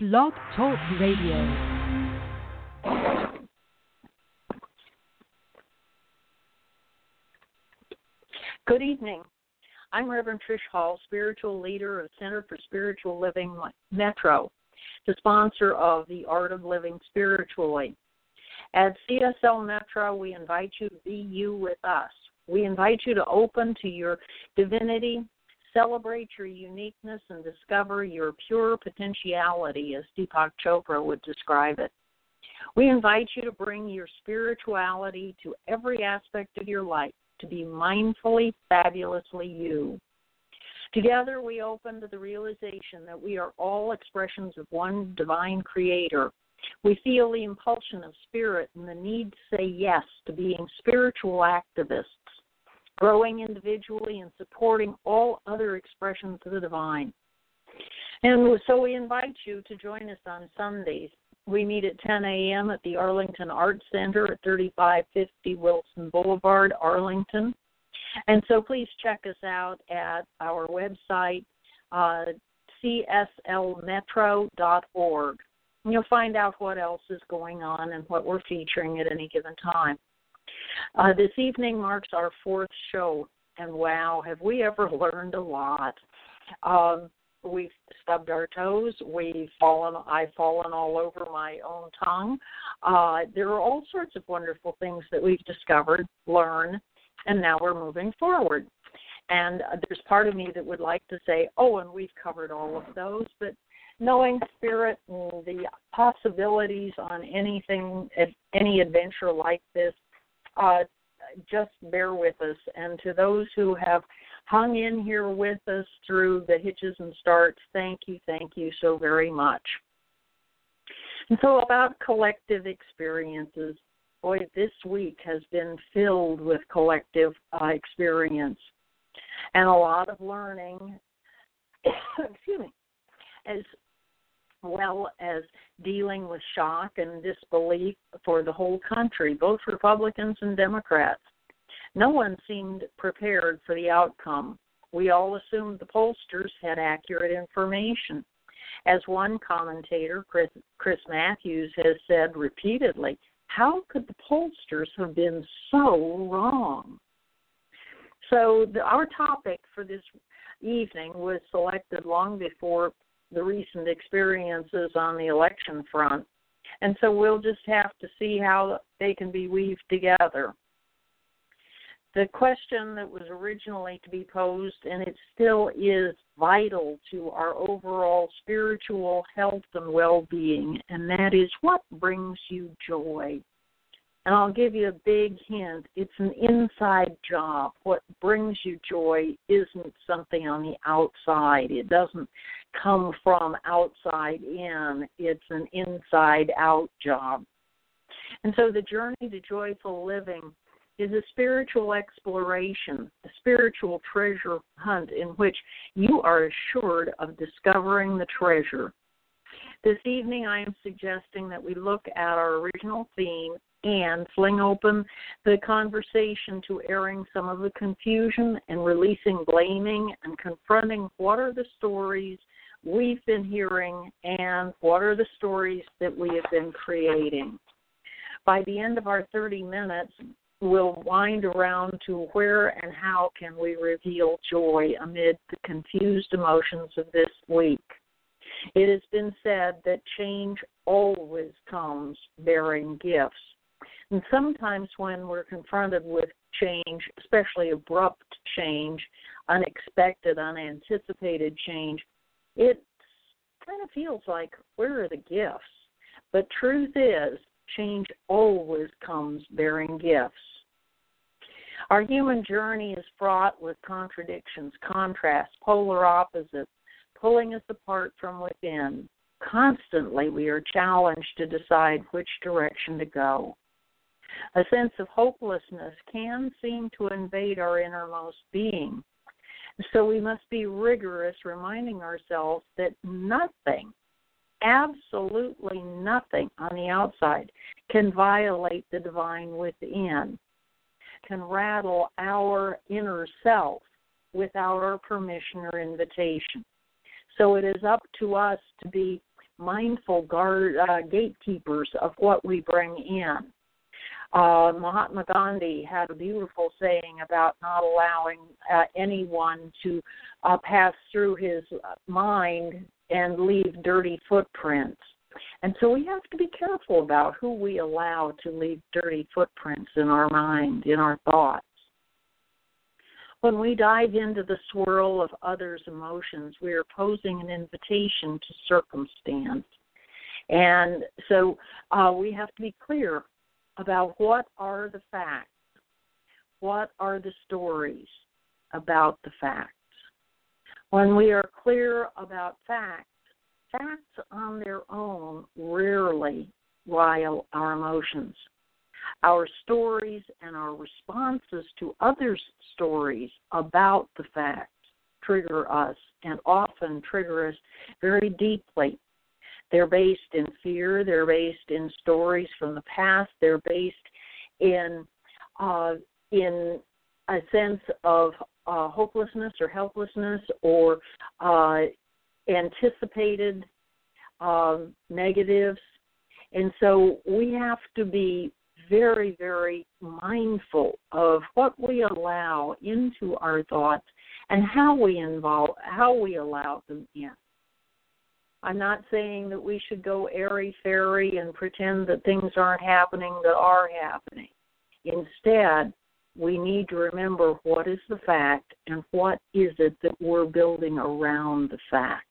Blog Talk Radio. Good evening. I'm Reverend Trish Hall, spiritual leader of Center for Spiritual Living Metro, the sponsor of the Art of Living Spiritually. At CSL Metro, we invite you to be you with us. We invite you to open to your divinity, celebrate your uniqueness, and discover your pure potentiality, as Deepak Chopra would describe it. We invite you to bring your spirituality to every aspect of your life, to be mindfully, fabulously you. Together, we open to the realization that we are all expressions of one divine creator. We feel the impulsion of spirit and the need to say yes to being spiritual activists, growing individually and supporting all other expressions of the divine. And so we invite you to join us on Sundays. We meet at 10 a.m. at the Arlington Arts Center at 3550 Wilson Boulevard, Arlington. And so please check us out at our website, uh, cslmetro.org. And you'll find out what else is going on and what we're featuring at any given time. Uh, this evening marks our fourth show, and wow, have we ever learned a lot. Um, we've stubbed our toes. We've fallen. I've fallen all over my own tongue. Uh, there are all sorts of wonderful things that we've discovered, learned, and now we're moving forward. And uh, there's part of me that would like to say, oh, and we've covered all of those, but knowing spirit and the possibilities on anything, any adventure like this, uh, just bear with us. And to those who have hung in here with us through the hitches and starts, thank you, thank you so very much. And so, about collective experiences, boy, this week has been filled with collective uh, experience and a lot of learning. excuse me, as well as dealing with shock and disbelief for the whole country, both Republicans and Democrats. No one seemed prepared for the outcome. We all assumed the pollsters had accurate information. As one commentator, Chris, Chris Matthews, has said repeatedly, how could the pollsters have been so wrong? So, the, our topic for this evening was selected long before the recent experiences on the election front. And so we'll just have to see how they can be weaved together. The question that was originally to be posed, and it still is vital to our overall spiritual health and well being, and that is what brings you joy? And I'll give you a big hint it's an inside job. What brings you joy isn't something on the outside, it doesn't come from outside in, it's an inside out job. And so the journey to joyful living is a spiritual exploration, a spiritual treasure hunt in which you are assured of discovering the treasure. This evening, I am suggesting that we look at our original theme and fling open the conversation to airing some of the confusion and releasing blaming and confronting what are the stories we've been hearing and what are the stories that we have been creating. By the end of our 30 minutes, we'll wind around to where and how can we reveal joy amid the confused emotions of this week. It has been said that change always comes bearing gifts. And sometimes when we're confronted with change, especially abrupt change, unexpected, unanticipated change, it kind of feels like where are the gifts? But truth is, change always comes bearing gifts. Our human journey is fraught with contradictions, contrasts, polar opposites, pulling us apart from within. Constantly, we are challenged to decide which direction to go. A sense of hopelessness can seem to invade our innermost being. So we must be rigorous, reminding ourselves that nothing, absolutely nothing on the outside can violate the divine within, can rattle our inner self without our permission or invitation. So it is up to us to be mindful guard uh, gatekeepers of what we bring in. Uh, Mahatma Gandhi had a beautiful saying about not allowing uh, anyone to uh, pass through his mind and leave dirty footprints. And so we have to be careful about who we allow to leave dirty footprints in our mind, in our thoughts. When we dive into the swirl of others' emotions, we are posing an invitation to circumstance. And so uh, we have to be clear about what are the facts, what are the stories about the facts. When we are clear about facts, facts on their own rarely rile our emotions. Our stories and our responses to others' stories about the facts trigger us and often trigger us very deeply. They're based in fear, they're based in stories from the past, they're based in uh, in a sense of uh, hopelessness or helplessness or uh, anticipated um, negatives. And so we have to be very, very mindful of what we allow into our thoughts and how we involve how we allow them in. I'm not saying that we should go airy fairy and pretend that things aren't happening that are happening. Instead, we need to remember what is the fact and what is it that we're building around the facts.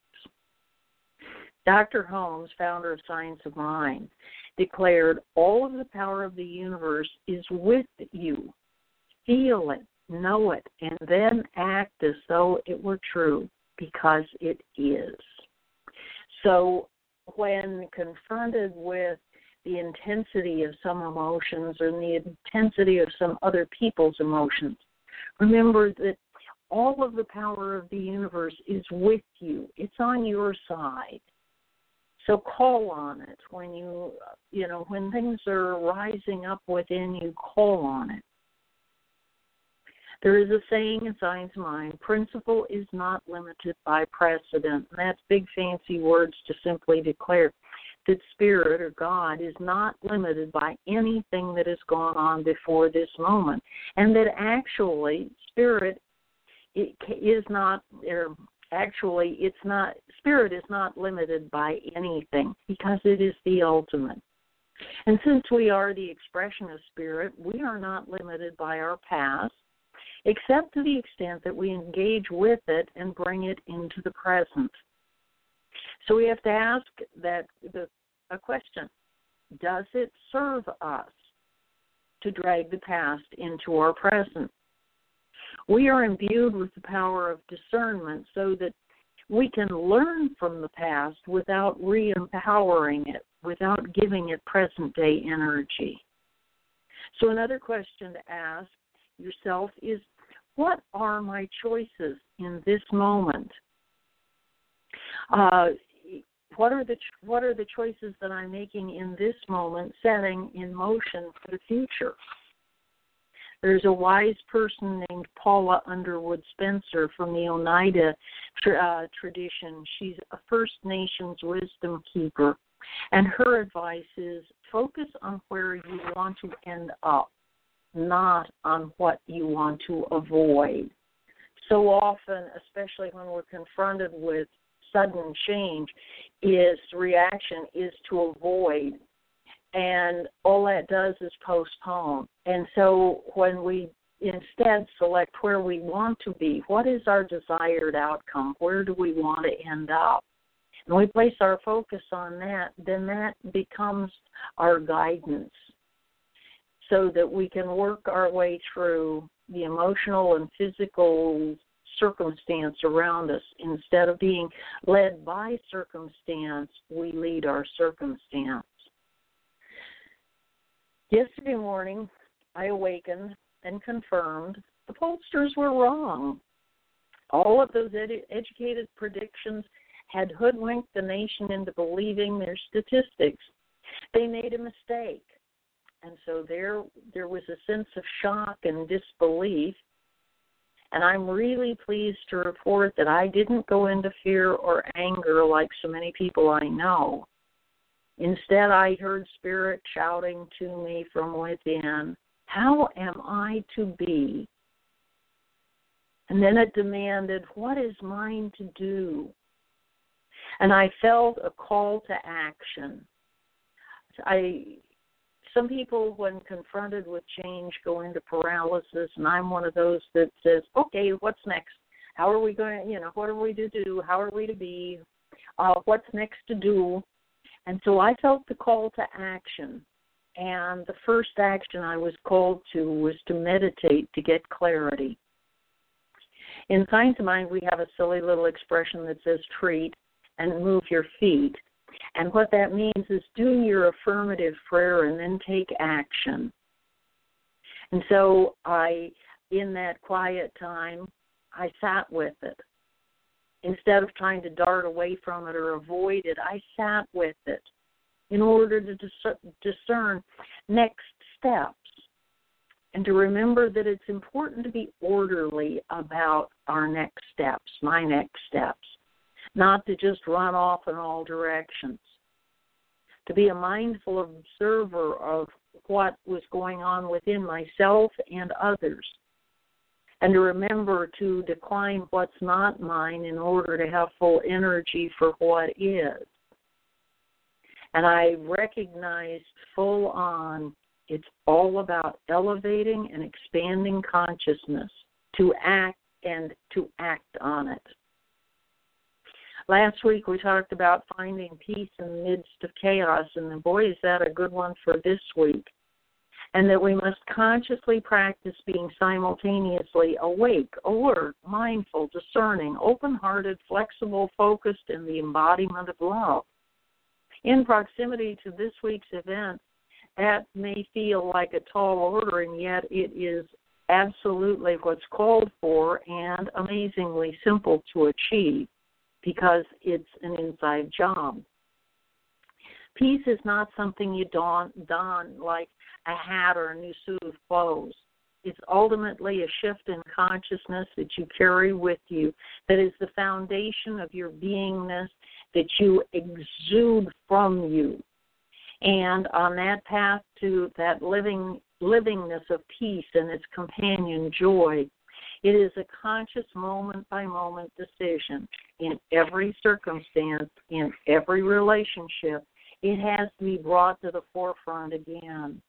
Dr. Holmes, founder of Science of Mind, declared all of the power of the universe is with you. Feel it, know it, and then act as though it were true because it is. So when confronted with the intensity of some emotions or the intensity of some other people's emotions, remember that all of the power of the universe is with you. It's on your side. So call on it when you, you know, when things are rising up within you, call on it. There is a saying in Science Mind principle is not limited by precedent. And that's big fancy words to simply declare that spirit or God is not limited by anything that has gone on before this moment. And that actually spirit is not, or actually it's not spirit is not limited by anything because it is the ultimate and since we are the expression of spirit we are not limited by our past except to the extent that we engage with it and bring it into the present so we have to ask that the a question does it serve us to drag the past into our present we are imbued with the power of discernment so that we can learn from the past without re empowering it, without giving it present day energy. So, another question to ask yourself is what are my choices in this moment? Uh, what are the what are the choices that I'm making in this moment, setting in motion for the future? There's a wise person named Paula Underwood Spencer from the Oneida uh, tradition. She's a First Nations wisdom keeper. And her advice is focus on where you want to end up, not on what you want to avoid. So often, especially when we're confronted with sudden change, is reaction is to avoid and all that does is postpone. And so when we instead select where we want to be, what is our desired outcome? Where do we want to end up? And we place our focus on that, then that becomes our guidance so that we can work our way through the emotional and physical circumstance around us. Instead of being led by circumstance, we lead our circumstance. Yesterday morning, I awakened and confirmed the pollsters were wrong. All of those ed- educated predictions had hoodwinked the nation into believing their statistics. They made a mistake. And so there there was a sense of shock and disbelief. And I'm really pleased to report that I didn't go into fear or anger like so many people I know. Instead, I heard Spirit shouting to me from within, How am I to be? And then it demanded, What is mine to do? And I felt a call to action. I some people when confronted with change go into paralysis and i'm one of those that says okay what's next? How are we going to you know what are we to do? How are we to be? Uh, what's next to do? And so i felt the call to action. And the first action i was called to was to meditate to get clarity. In science of mind we have a silly little expression that says treat and move your feet and what that means is do your affirmative prayer and then take action. And so I, in that quiet time, I sat with it. Instead of trying to dart away from it or avoid it, I sat with it in order to discern next steps and to remember that it's important to be orderly about our next steps, my next steps not to just run off in all directions, to be a mindful observer of what was going on within myself and others, and to remember to decline what's not mine in order to have full energy for what is. And I recognized full on it's all about elevating and expanding consciousness to act and to act on it. Last week we talked about finding peace in the midst of chaos, and boy, is that a good one for this week. And that we must consciously practice being simultaneously awake, alert, mindful, discerning, open hearted, flexible, focused, in the embodiment of love. In proximity to this week's event, that may feel like a tall order, and yet it is absolutely what's called for and amazingly simple to achieve because it's an inside job. Peace is not something you don, don like a hat or a new suit of clothes. It's ultimately a shift in consciousness that you carry with you that is the foundation of your beingness that you exude from you. And on that path to that living livingness of peace and its companion joy, it is a conscious moment by moment decision in every circumstance, in every relationship. It has to be brought to the forefront again.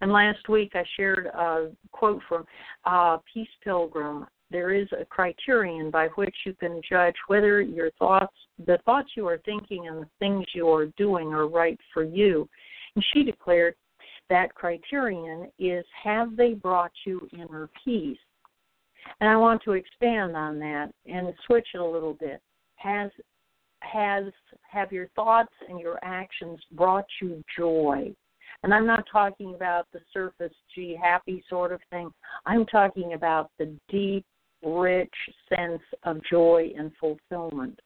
And last week I shared a quote from uh, Peace Pilgrim. There is a criterion by which you can judge whether your thoughts, the thoughts you are thinking, and the things you are doing are right for you. And she declared that criterion is have they brought you inner peace? And I want to expand on that and switch it a little bit. Has has have your thoughts and your actions brought you joy? And I'm not talking about the surface, gee, happy sort of thing. I'm talking about the deep, rich sense of joy and fulfillment.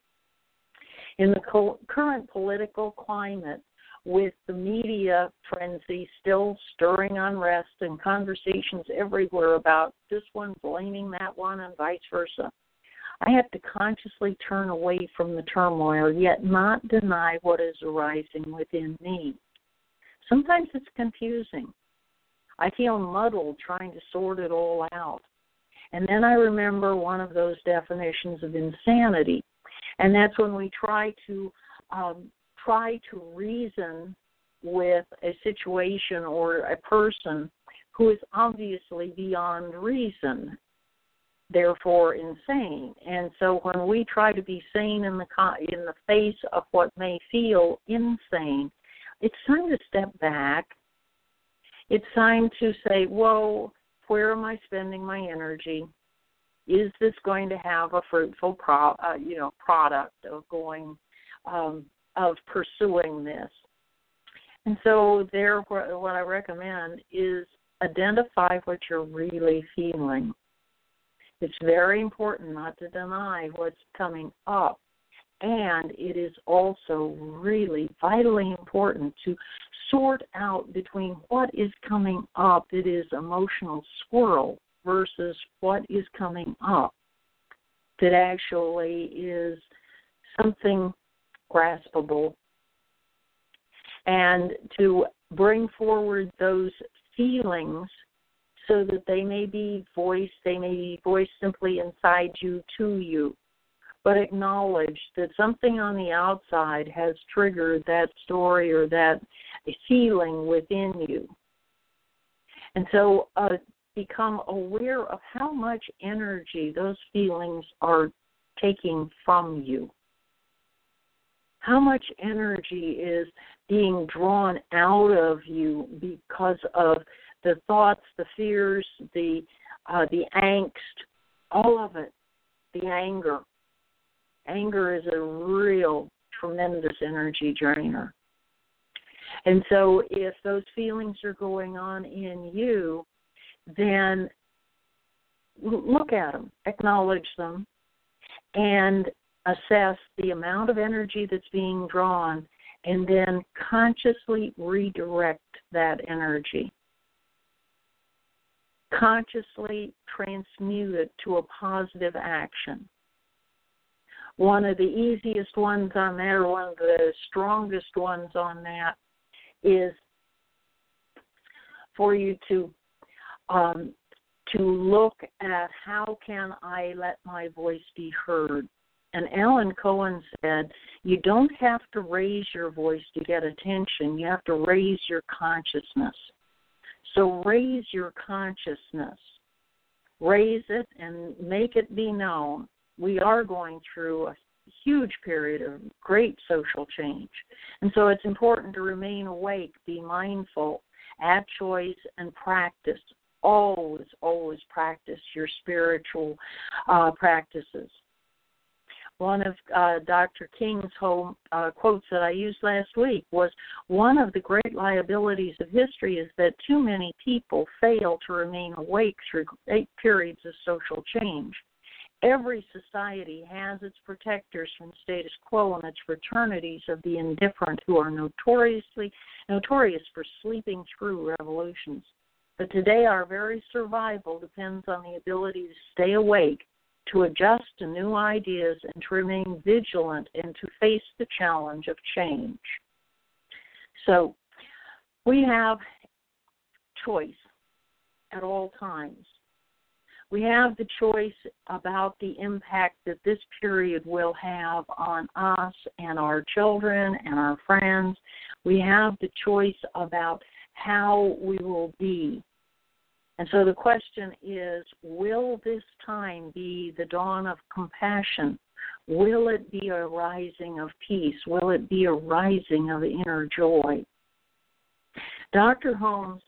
In the current political climate, with the media frenzy still stirring unrest and conversations everywhere about this one blaming that one and vice versa. I have to consciously turn away from the turmoil, yet not deny what is arising within me. Sometimes it's confusing. I feel muddled trying to sort it all out. And then I remember one of those definitions of insanity, and that's when we try to um, try to reason with a situation or a person who is obviously beyond reason, therefore insane. And so when we try to be sane in the in the face of what may feel insane, it's time to step back. It's time to say, "Whoa, where am I spending my energy? Is this going to have a fruitful pro, uh, you know, product of going um, of pursuing this. And so, there, what I recommend is identify what you're really feeling. It's very important not to deny what's coming up. And it is also really vitally important to sort out between what is coming up, that is emotional swirl versus what is coming up that actually is something graspable and to bring forward those feelings so that they may be voiced, they may be voiced simply inside you to you, but acknowledge that something on the outside has triggered that story or that feeling within you. And so uh, become aware of how much energy those feelings are taking from you. How much energy is being drawn out of you because of the thoughts, the fears, the uh, the angst, all of it, the anger. Anger is a real tremendous energy drainer. And so, if those feelings are going on in you, then look at them, acknowledge them, and assess the amount of energy that's being drawn, and then consciously redirect that energy consciously transmute it to a positive action. One of the easiest ones on that, or one of the strongest ones on that, is for you to um, to look at how can I let my voice be heard. And Alan Cohen said, you don't have to raise your voice to get attention. You have to raise your consciousness. So raise your consciousness, raise it, and make it be known. We are going through a huge period of great social change. And so it's important to remain awake, be mindful, add choice, and practice. Always, always practice your spiritual uh, practices one of uh, Dr. King's home uh, quotes that I used last week was one of the great liabilities of history is that too many people fail to remain awake through great periods of social change. Every society has its protectors from status quo and its fraternities of the indifferent who are notoriously notorious for sleeping through revolutions. But today our very survival depends on the ability to stay awake to adjust to new ideas and to remain vigilant and to face the challenge of change. So we have choice at all times. We have the choice about the impact that this period will have on us and our children and our friends. We have the choice about how we will be and so the question is will this time be the dawn of compassion? Will it be a rising of peace? Will it be a rising of inner joy? Dr. Holmes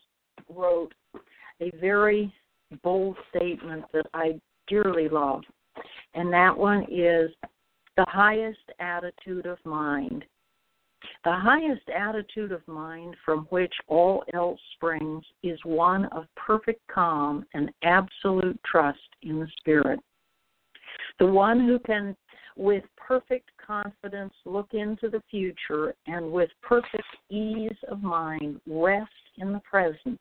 wrote a very bold statement that I dearly love, and that one is the highest attitude of mind the highest attitude of mind from which all else springs is one of perfect calm and absolute trust in the Spirit. The one who can, with perfect confidence, look into the future and with perfect ease of mind rest in the present,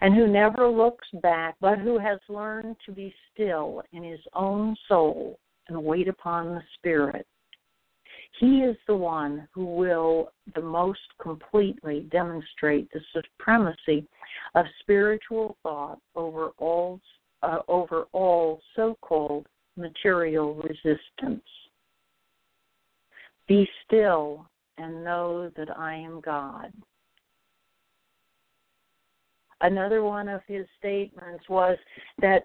and who never looks back, but who has learned to be still in his own soul and wait upon the Spirit he is the one who will the most completely demonstrate the supremacy of spiritual thought over all uh, over all so-called material resistance. Be still and know that I am God. Another one of his statements was that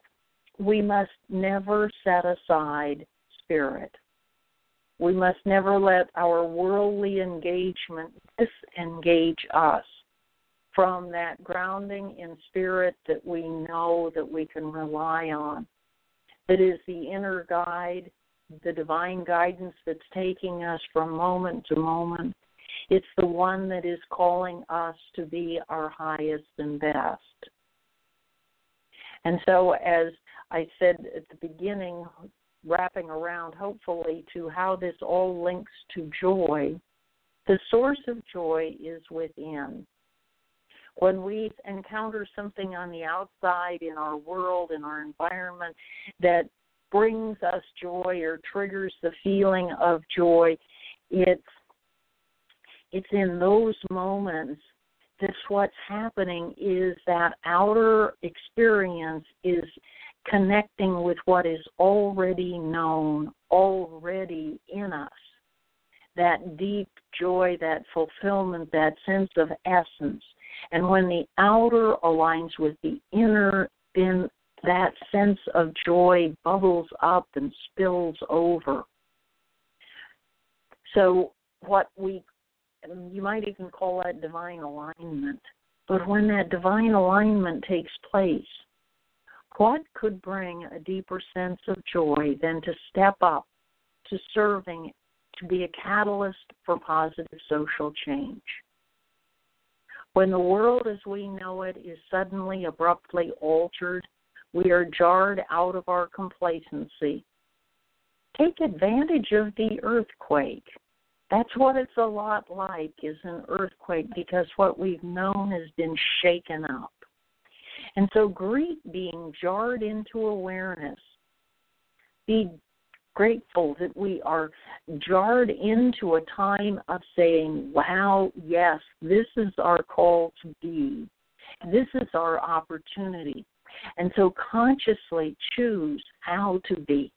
we must never set aside spirit. We must never let our worldly engagement disengage us from that grounding in spirit that we know that we can rely on. That is the inner guide, the divine guidance that's taking us from moment to moment. It's the one that is calling us to be our highest and best. And so, as I said at the beginning, wrapping around, hopefully, to how this all links to joy. The source of joy is within. When we encounter something on the outside in our world, in our environment, that brings us joy or triggers the feeling of joy, it's it's in those moments that what's happening is that outer experience is connecting with what is already known, already in us. That deep joy, that fulfillment, that sense of essence. And when the outer aligns with the inner, then that sense of joy bubbles up and spills over. So, what we, you might even call that divine alignment. But when that divine alignment takes place, what could bring a deeper sense of joy than to step up to serving, to be a catalyst for positive social change? When the world as we know it is suddenly abruptly altered, we are jarred out of our complacency. Take advantage of the earthquake. That's what it's a lot like is an earthquake because what we've known has been shaken up. And so greet being jarred into awareness. Be grateful that we are jarred into a time of saying, wow, yes, this is our call to be. This is our opportunity. And so consciously choose how to be.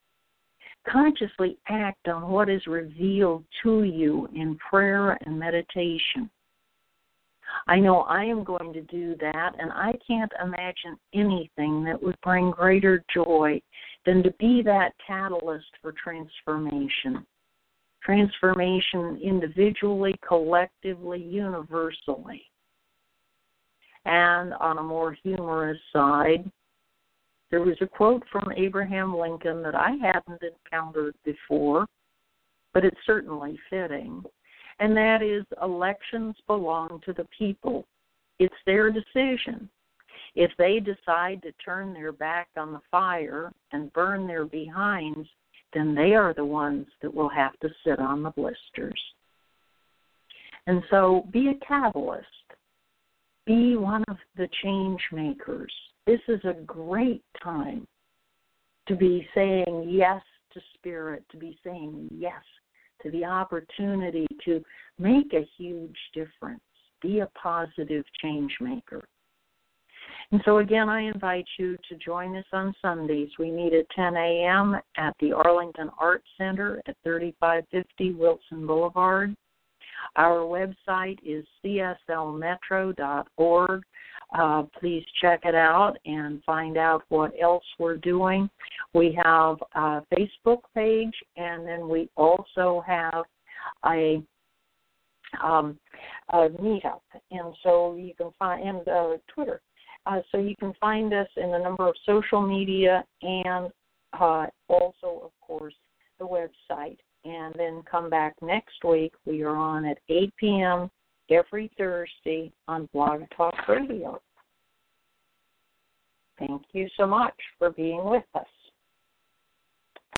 Consciously act on what is revealed to you in prayer and meditation. I know I am going to do that, and I can't imagine anything that would bring greater joy than to be that catalyst for transformation. Transformation individually, collectively, universally. And on a more humorous side, there was a quote from Abraham Lincoln that I hadn't encountered before, but it's certainly fitting. And that is elections belong to the people. It's their decision. If they decide to turn their back on the fire and burn their behinds, then they are the ones that will have to sit on the blisters. And so be a catalyst. Be one of the change makers. This is a great time to be saying yes to spirit, to be saying yes to the opportunity to make a huge difference, be a positive change maker. And so, again, I invite you to join us on Sundays. We meet at 10 a.m. at the Arlington Arts Center at 3550 Wilson Boulevard. Our website is cslmetro.org. Uh, please check it out and find out what else we're doing. We have a Facebook page, and then we also have a um, a meetup, and so you can find and uh, Twitter. Uh, so you can find us in a number of social media and uh, also, of course, the website. And then come back next week. We are on at 8 p.m every Thursday on Blog Talk Radio. Thank you so much for being with us.